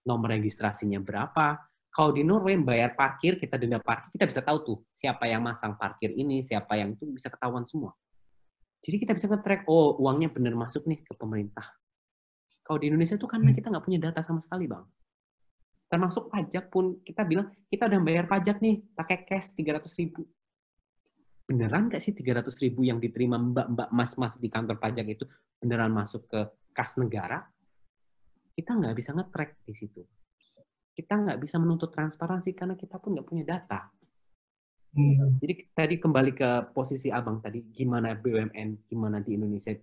nomor registrasinya berapa. Kalau di Norway bayar parkir, kita denda parkir, kita bisa tahu tuh siapa yang masang parkir ini, siapa yang itu bisa ketahuan semua. Jadi kita bisa nge-track, oh uangnya bener masuk nih ke pemerintah. Kalau di Indonesia tuh karena hmm. kita nggak punya data sama sekali, Bang. Termasuk pajak pun, kita bilang, kita udah bayar pajak nih, pakai cash 300 ribu. Beneran nggak sih 300 ribu yang diterima mbak-mbak mas-mas di kantor pajak itu beneran masuk ke kas negara? kita nggak bisa nge-track di situ. Kita nggak bisa menuntut transparansi karena kita pun nggak punya data. Hmm. Jadi tadi kembali ke posisi abang tadi, gimana BUMN, gimana di Indonesia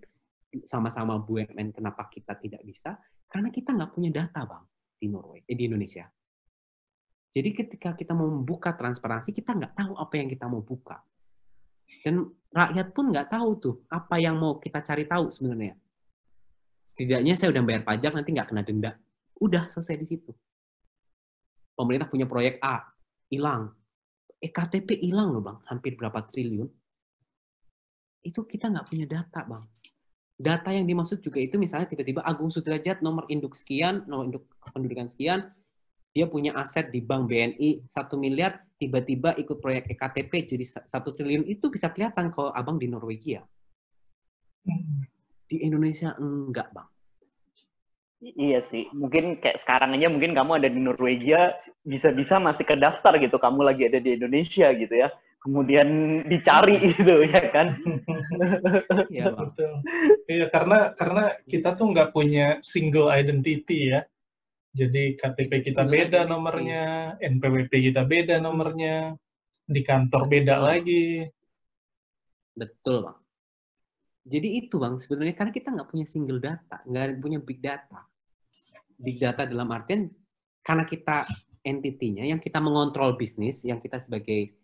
sama-sama BUMN, kenapa kita tidak bisa? Karena kita nggak punya data bang di Norway, eh, di Indonesia. Jadi ketika kita mau membuka transparansi, kita nggak tahu apa yang kita mau buka. Dan rakyat pun nggak tahu tuh apa yang mau kita cari tahu sebenarnya. Setidaknya saya udah bayar pajak nanti nggak kena denda. Udah selesai di situ. Pemerintah punya proyek A hilang. Ektp hilang loh bang. Hampir berapa triliun. Itu kita nggak punya data bang. Data yang dimaksud juga itu misalnya tiba-tiba Agung Sudrajat nomor induk sekian nomor induk kependudukan sekian dia punya aset di bank BNI satu miliar tiba-tiba ikut proyek ektp jadi satu triliun itu bisa kelihatan kalau abang di Norwegia hmm. Di Indonesia enggak, Bang. Iya sih, mungkin kayak sekarang aja mungkin kamu ada di Norwegia, bisa-bisa masih ke daftar gitu, kamu lagi ada di Indonesia gitu ya. Kemudian dicari gitu ya kan. Iya, betul. Iya, karena karena kita tuh nggak punya single identity ya. Jadi KTP kita beda nomornya, NPWP kita beda nomornya, di kantor beda lagi. Betul, Bang. Jadi itu bang, sebenarnya karena kita nggak punya single data, nggak punya big data. Big data dalam artian karena kita entitinya, yang kita mengontrol bisnis, yang kita sebagai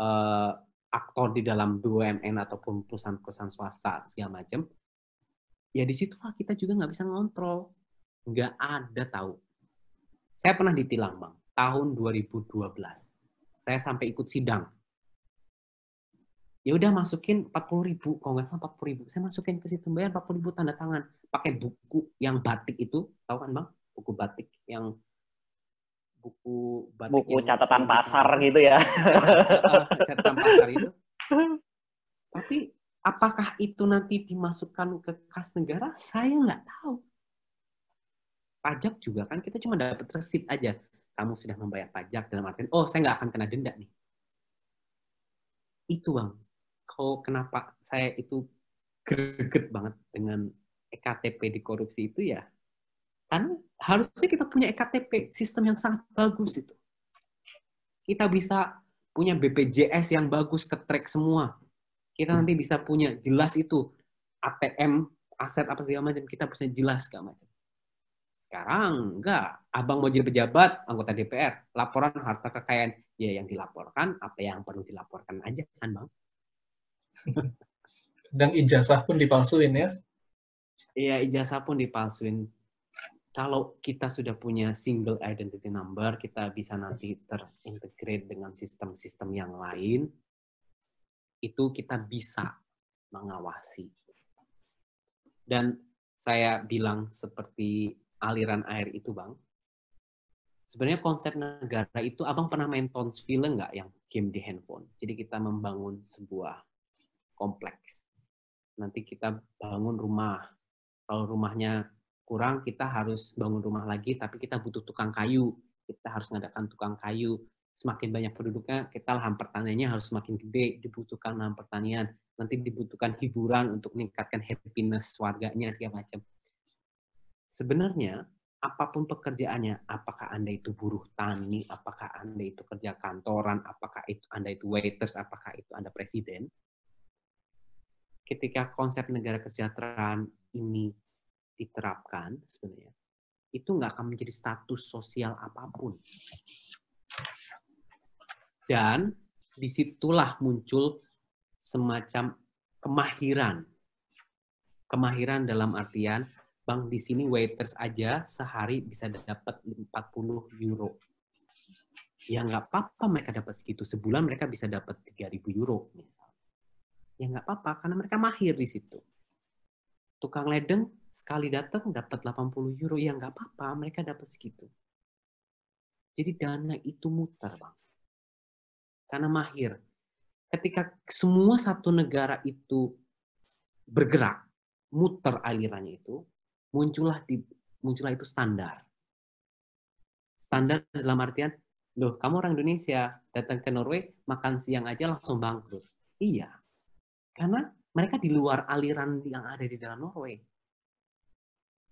uh, aktor di dalam BUMN ataupun perusahaan-perusahaan swasta segala macam, ya di situ kita juga nggak bisa ngontrol. Nggak ada tahu. Saya pernah ditilang, Bang, tahun 2012. Saya sampai ikut sidang. Ya udah masukin 40 ribu, kalau nggak salah 40 ribu. Saya masukin ke situ, bayar 40 ribu tanda tangan. Pakai buku yang batik itu, tahu kan Bang? Buku batik yang buku batik buku catatan pasar gitu ya. catatan pasar itu. Tapi apakah itu nanti dimasukkan ke kas negara? Saya nggak tahu. Pajak juga kan kita cuma dapat resit aja. Kamu sudah membayar pajak dalam artian, oh saya nggak akan kena denda nih. Itu bang. Kau kenapa saya itu greget banget dengan EKTP di korupsi itu ya kan harusnya kita punya EKTP, sistem yang sangat bagus itu. Kita bisa punya BPJS yang bagus ke track semua. Kita nanti bisa punya jelas itu ATM, aset apa segala macam kita bisa jelas segala macam. Sekarang enggak, abang mau jadi pejabat, anggota DPR, laporan harta kekayaan ya yang dilaporkan, apa yang perlu dilaporkan aja kan bang. Dan ijazah pun dipalsuin ya? Iya ijazah pun dipalsuin kalau kita sudah punya single identity number, kita bisa nanti terintegrate dengan sistem-sistem yang lain, itu kita bisa mengawasi. Dan saya bilang seperti aliran air itu, Bang. Sebenarnya konsep negara itu, Abang pernah main Townsville nggak yang game di handphone? Jadi kita membangun sebuah kompleks. Nanti kita bangun rumah. Kalau rumahnya kurang kita harus bangun rumah lagi tapi kita butuh tukang kayu kita harus mengadakan tukang kayu semakin banyak penduduknya kita lahan pertaniannya harus semakin gede dibutuhkan lahan pertanian nanti dibutuhkan hiburan untuk meningkatkan happiness warganya segala macam sebenarnya apa pun pekerjaannya apakah anda itu buruh tani apakah anda itu kerja kantoran apakah itu anda itu waiters apakah itu anda presiden ketika konsep negara kesejahteraan ini diterapkan sebenarnya itu nggak akan menjadi status sosial apa pun. Dan di situlah muncul semacam kemahiran. Kemahiran dalam artian, bang di sini waiters aja sehari bisa dapat 40 euro. Ya nggak apa-apa mereka dapat segitu. Sebulan mereka bisa dapat 3.000 euro. Ya nggak apa-apa, karena mereka mahir di situ tukang ledeng sekali datang dapat 80 euro, ya nggak apa-apa, mereka dapat segitu. Jadi dana itu muter, Bang. Karena mahir. Ketika semua satu negara itu bergerak, muter alirannya itu, muncullah di muncullah itu standar. Standar dalam artian, loh kamu orang Indonesia, datang ke Norway, makan siang aja langsung bangkrut. Iya. Karena mereka di luar aliran yang ada di dalam Norway.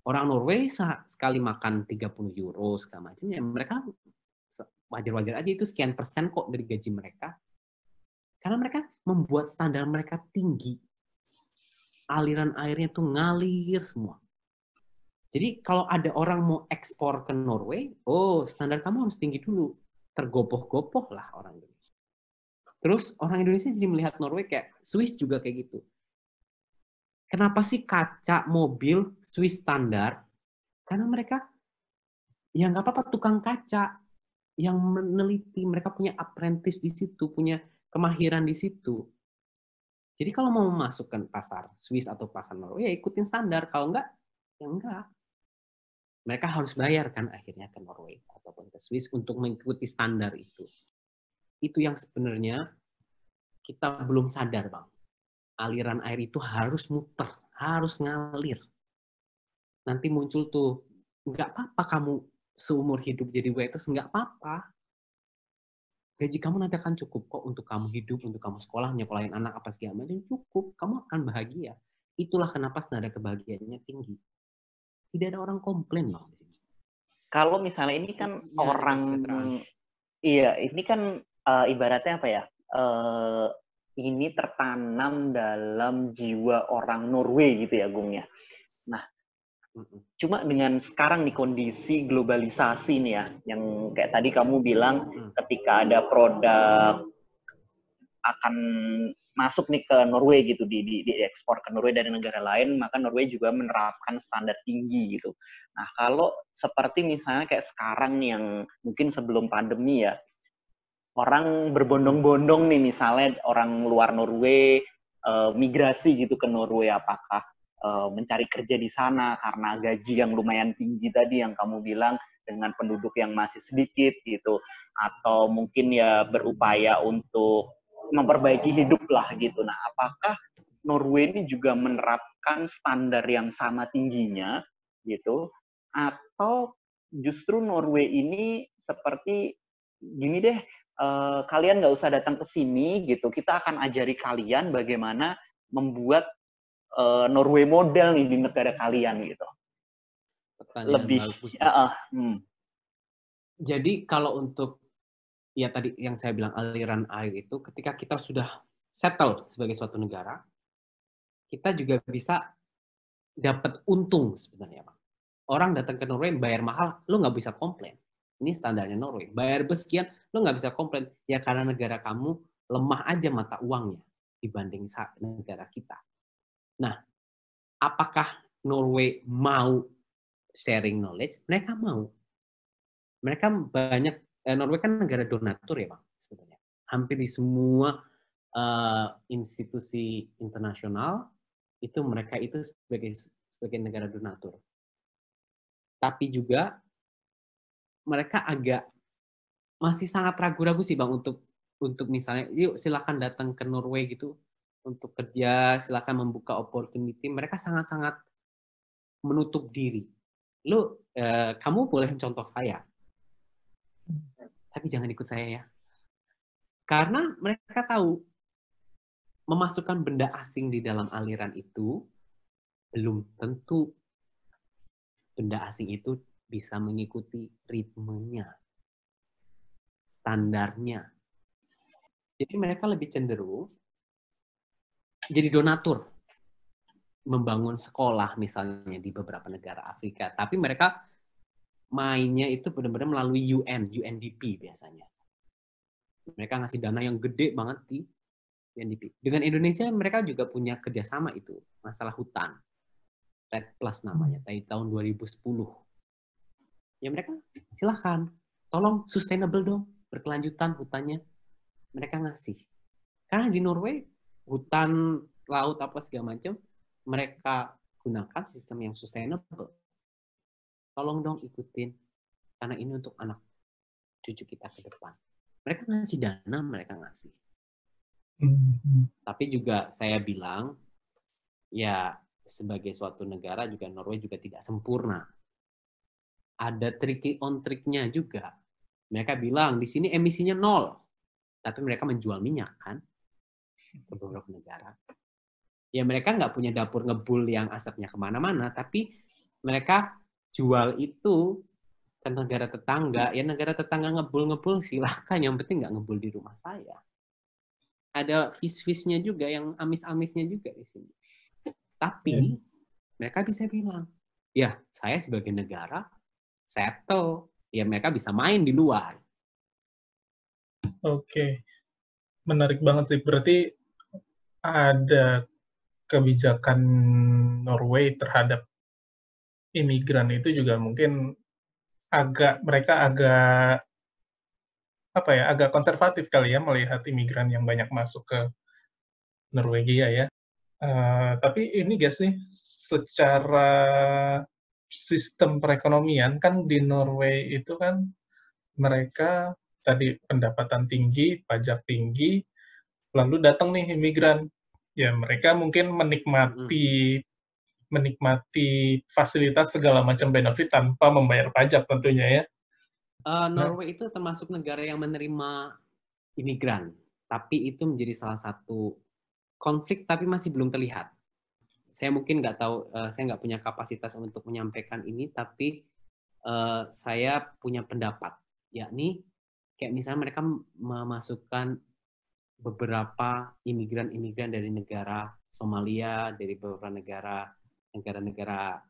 Orang Norway sekali makan 30 euro segala macam, ya mereka wajar-wajar aja itu sekian persen kok dari gaji mereka. Karena mereka membuat standar mereka tinggi. Aliran airnya tuh ngalir semua. Jadi kalau ada orang mau ekspor ke Norway, oh standar kamu harus tinggi dulu. Tergopoh-gopoh lah orang Indonesia. Terus orang Indonesia jadi melihat Norway kayak Swiss juga kayak gitu. Kenapa sih kaca mobil Swiss standar? Karena mereka ya nggak apa-apa tukang kaca yang meneliti, mereka punya apprentice di situ, punya kemahiran di situ. Jadi kalau mau masukkan pasar Swiss atau pasar Norway, ya ikutin standar. Kalau enggak, ya enggak. Mereka harus bayar kan akhirnya ke Norway ataupun ke Swiss untuk mengikuti standar itu. Itu yang sebenarnya kita belum sadar, Bang aliran air itu harus muter, harus ngalir. Nanti muncul tuh, nggak apa-apa kamu seumur hidup jadi waiters, nggak apa-apa. Gaji kamu nanti akan cukup kok untuk kamu hidup, untuk kamu sekolah, nyekolahin anak, apa segala macam, cukup. Kamu akan bahagia. Itulah kenapa senada kebahagiaannya tinggi. Tidak ada orang komplain loh di sini. Kalau misalnya ini kan ya, orang, iya, ini kan uh, ibaratnya apa ya? Uh, ini tertanam dalam jiwa orang Norway gitu ya, Gung ya. Nah, cuma dengan sekarang nih kondisi globalisasi nih ya, yang kayak tadi kamu bilang ketika ada produk akan masuk nih ke Norway gitu di, di, di ekspor ke Norway dari negara lain maka Norway juga menerapkan standar tinggi gitu. Nah kalau seperti misalnya kayak sekarang nih yang mungkin sebelum pandemi ya orang berbondong-bondong nih misalnya orang luar Norway uh, migrasi gitu ke Norway apakah uh, mencari kerja di sana karena gaji yang lumayan tinggi tadi yang kamu bilang dengan penduduk yang masih sedikit gitu atau mungkin ya berupaya untuk memperbaiki hidup lah gitu. Nah, apakah Norway ini juga menerapkan standar yang sama tingginya gitu atau justru Norway ini seperti gini deh uh, kalian nggak usah datang ke sini gitu kita akan ajari kalian bagaimana membuat uh, Norway model nih di negara kalian gitu Pertanyaan lebih ya, uh, hmm. jadi kalau untuk ya tadi yang saya bilang aliran air itu ketika kita sudah settle sebagai suatu negara, kita juga bisa dapat untung sebenarnya, Pak. Orang datang ke Norway bayar mahal, lo nggak bisa komplain. Ini standarnya Norway. Bayar besekian, lo nggak bisa komplain. Ya karena negara kamu lemah aja mata uangnya dibanding negara kita. Nah, apakah Norway mau sharing knowledge? Mereka mau. Mereka banyak eh, Norway kan negara donatur ya bang sebenarnya. Hampir di semua uh, institusi internasional itu mereka itu sebagai sebagai negara donatur. Tapi juga mereka agak masih sangat ragu-ragu sih bang untuk untuk misalnya yuk silakan datang ke Norway gitu untuk kerja silakan membuka opportunity mereka sangat-sangat menutup diri. Lu eh, kamu boleh contoh saya tapi jangan ikut saya ya. Karena mereka tahu memasukkan benda asing di dalam aliran itu belum tentu benda asing itu bisa mengikuti ritmenya, standarnya. Jadi mereka lebih cenderung jadi donatur, membangun sekolah misalnya di beberapa negara Afrika. Tapi mereka mainnya itu benar-benar melalui UN, UNDP biasanya. Mereka ngasih dana yang gede banget di UNDP. Dengan Indonesia mereka juga punya kerjasama itu, masalah hutan. Red Plus namanya, dari tahun 2010. Ya mereka silahkan, tolong sustainable dong, berkelanjutan hutannya. Mereka ngasih. Karena di Norway, hutan, laut, apa segala macam, mereka gunakan sistem yang sustainable tolong dong ikutin karena ini untuk anak cucu kita ke depan. Mereka ngasih dana, mereka ngasih. Mm-hmm. Tapi juga saya bilang, ya sebagai suatu negara juga Norway juga tidak sempurna. Ada tricky on triknya juga. Mereka bilang di sini emisinya nol, tapi mereka menjual minyak kan ke beberapa negara. Ya mereka nggak punya dapur ngebul yang asapnya ke mana-mana, tapi mereka jual itu ke negara tetangga, ya negara tetangga ngebul-ngebul silahkan, yang penting nggak ngebul di rumah saya. Ada fish-fishnya juga, yang amis-amisnya juga di sini. Tapi yes. mereka bisa bilang, ya saya sebagai negara settle, ya mereka bisa main di luar. Oke, menarik banget sih. Berarti ada kebijakan Norway terhadap imigran itu juga mungkin agak mereka agak apa ya agak konservatif kali ya melihat imigran yang banyak masuk ke Norwegia ya. Uh, tapi ini gak sih secara sistem perekonomian kan di Norway itu kan mereka tadi pendapatan tinggi, pajak tinggi, lalu datang nih imigran. Ya mereka mungkin menikmati menikmati fasilitas segala macam benefit tanpa membayar pajak tentunya ya. Uh, Norway nah. itu termasuk negara yang menerima imigran, tapi itu menjadi salah satu konflik tapi masih belum terlihat. Saya mungkin nggak tahu, uh, saya nggak punya kapasitas untuk menyampaikan ini, tapi uh, saya punya pendapat, yakni kayak misalnya mereka memasukkan beberapa imigran-imigran dari negara Somalia, dari beberapa negara negara-negara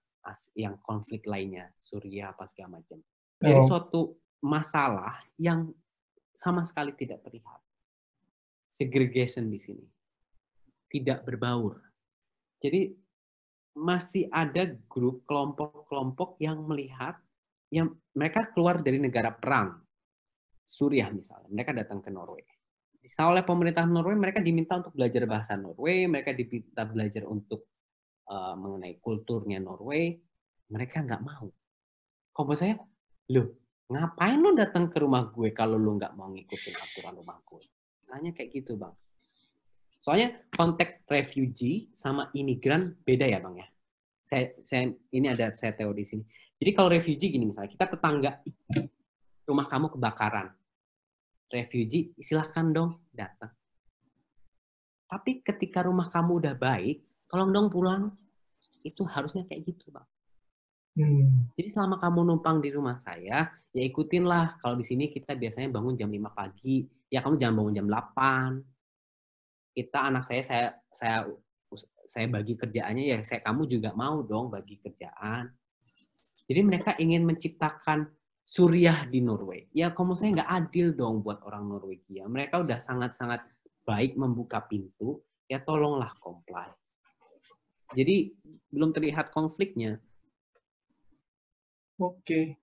yang konflik lainnya, Suriah apa segala macam. Jadi oh. suatu masalah yang sama sekali tidak terlihat. segregation di sini. Tidak berbaur. Jadi masih ada grup kelompok-kelompok yang melihat yang mereka keluar dari negara perang. Suriah misalnya, mereka datang ke Norway. Bisa oleh pemerintah Norway mereka diminta untuk belajar bahasa Norway, mereka diminta belajar untuk uh, mengenai kulturnya Norway, mereka nggak mau. Kalau saya, loh, ngapain lo datang ke rumah gue kalau lo nggak mau ngikutin aturan rumah gue? Tanya kayak gitu, Bang. Soalnya konteks refugee sama imigran beda ya, Bang ya. Saya, saya ini ada saya teori sini. Jadi kalau refugee gini misalnya, kita tetangga rumah kamu kebakaran. Refugee, silahkan dong datang. Tapi ketika rumah kamu udah baik, tolong dong pulang. Itu harusnya kayak gitu, Bang. Hmm. Jadi selama kamu numpang di rumah saya, ya ikutin lah. Kalau di sini kita biasanya bangun jam 5 pagi, ya kamu jangan bangun jam 8. Kita anak saya saya saya saya bagi kerjaannya ya saya kamu juga mau dong bagi kerjaan. Jadi mereka ingin menciptakan Suriah di Norway. Ya kamu saya nggak adil dong buat orang Norwegia. Mereka udah sangat-sangat baik membuka pintu, ya tolonglah comply. Jadi belum terlihat konfliknya Oke.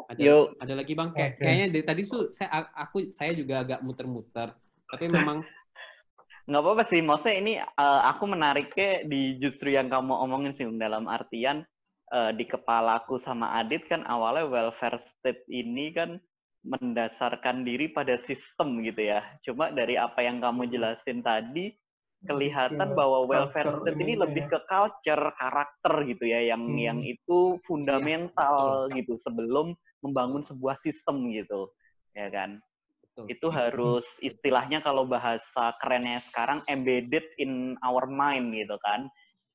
Ada, Yo. ada lagi bang, Kay okay. kayaknya dari tadi tuh saya aku saya juga agak muter-muter, tapi memang nggak apa-apa sih. Maksudnya ini uh, aku menariknya di justru yang kamu omongin sih dalam artian uh, di kepalaku sama Adit kan awalnya welfare state ini kan mendasarkan diri pada sistem gitu ya. Cuma dari apa yang kamu jelasin tadi, kelihatan bahwa welfare state ini lebih ya. ke culture, karakter gitu ya, yang hmm. yang itu fundamental ya, gitu sebelum membangun sebuah sistem gitu, ya kan? Betul. Itu harus istilahnya kalau bahasa kerennya sekarang embedded in our mind gitu kan.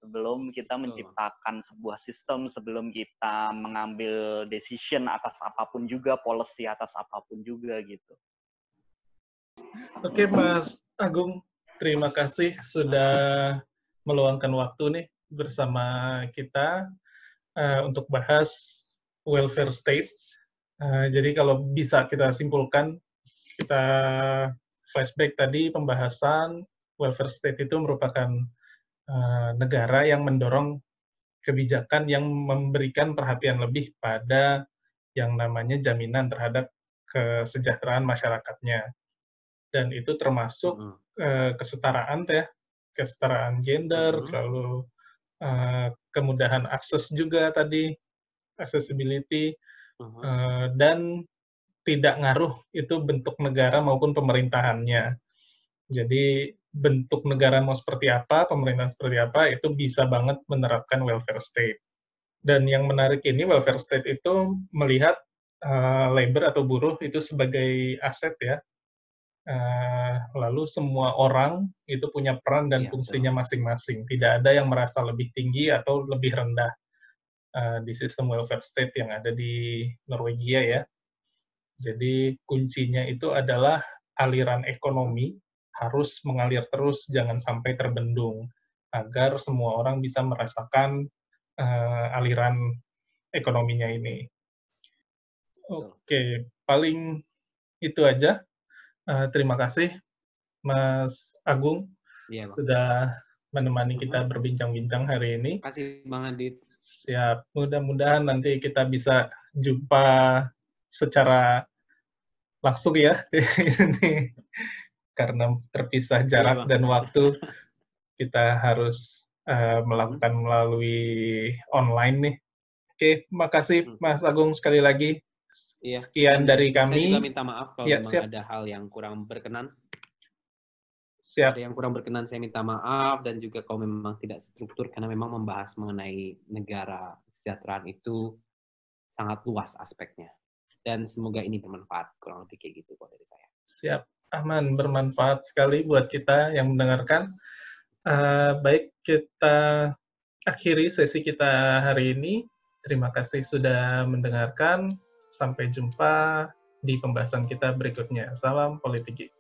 Sebelum kita menciptakan sebuah sistem, sebelum kita mengambil decision atas apa pun juga, policy atas apa pun juga gitu. Oke, Mas Agung, terima kasih sudah meluangkan waktu nih bersama kita uh, untuk bahas welfare state. Uh, jadi kalau bisa kita simpulkan, kita flashback tadi pembahasan welfare state itu merupakan uh, negara yang mendorong kebijakan yang memberikan perhatian lebih pada yang namanya jaminan terhadap kesejahteraan masyarakatnya. Dan itu termasuk mm uh, kesetaraan ya, kesetaraan gender, hmm. lalu uh, kemudahan akses juga tadi, accessibility, hmm. uh, dan tidak ngaruh itu bentuk negara maupun pemerintahannya. Jadi bentuk negara mau seperti apa, pemerintahan seperti apa, itu bisa banget menerapkan welfare state. Dan yang menarik ini welfare state itu melihat uh, labor atau buruh itu sebagai aset ya, uh, lalu semua orang itu punya peran dan ya, fungsinya masing-masing. Tidak ada yang merasa lebih tinggi atau lebih rendah uh, di sistem welfare state yang ada di Norwegia ya. Jadi kuncinya itu adalah aliran ekonomi harus mengalir terus, jangan sampai terbendung, agar semua orang bisa merasakan uh, aliran ekonominya ini. Oke, paling itu aja Uh, terima kasih, Mas Agung, ya, sudah menemani kita berbincang-bincang hari ini. Terima kasih, Bang Adit. Siap. Mudah-mudahan nanti kita bisa jumpa secara langsung ya ini karena terpisah iya, jarak ya, dan waktu kita harus uh, melakukan melalui online nih. Oke, makasih hmm. Mas Agung sekali lagi. Iya. Sekian dari kami. Saya juga minta maaf kalau ya, memang ada hal yang kurang berkenan. Siap. Ada yang kurang berkenan saya minta maaf dan juga kalau memang tidak struktur karena memang membahas mengenai negara kesejahteraan itu sangat luas aspeknya. Dan semoga ini bermanfaat kurang lebih kayak gitu kalau dari saya. Siap. Aman, bermanfaat sekali buat kita yang mendengarkan. Uh, baik, kita akhiri sesi kita hari ini. Terima kasih sudah mendengarkan. Sampai jumpa di pembahasan kita berikutnya. Salam politik.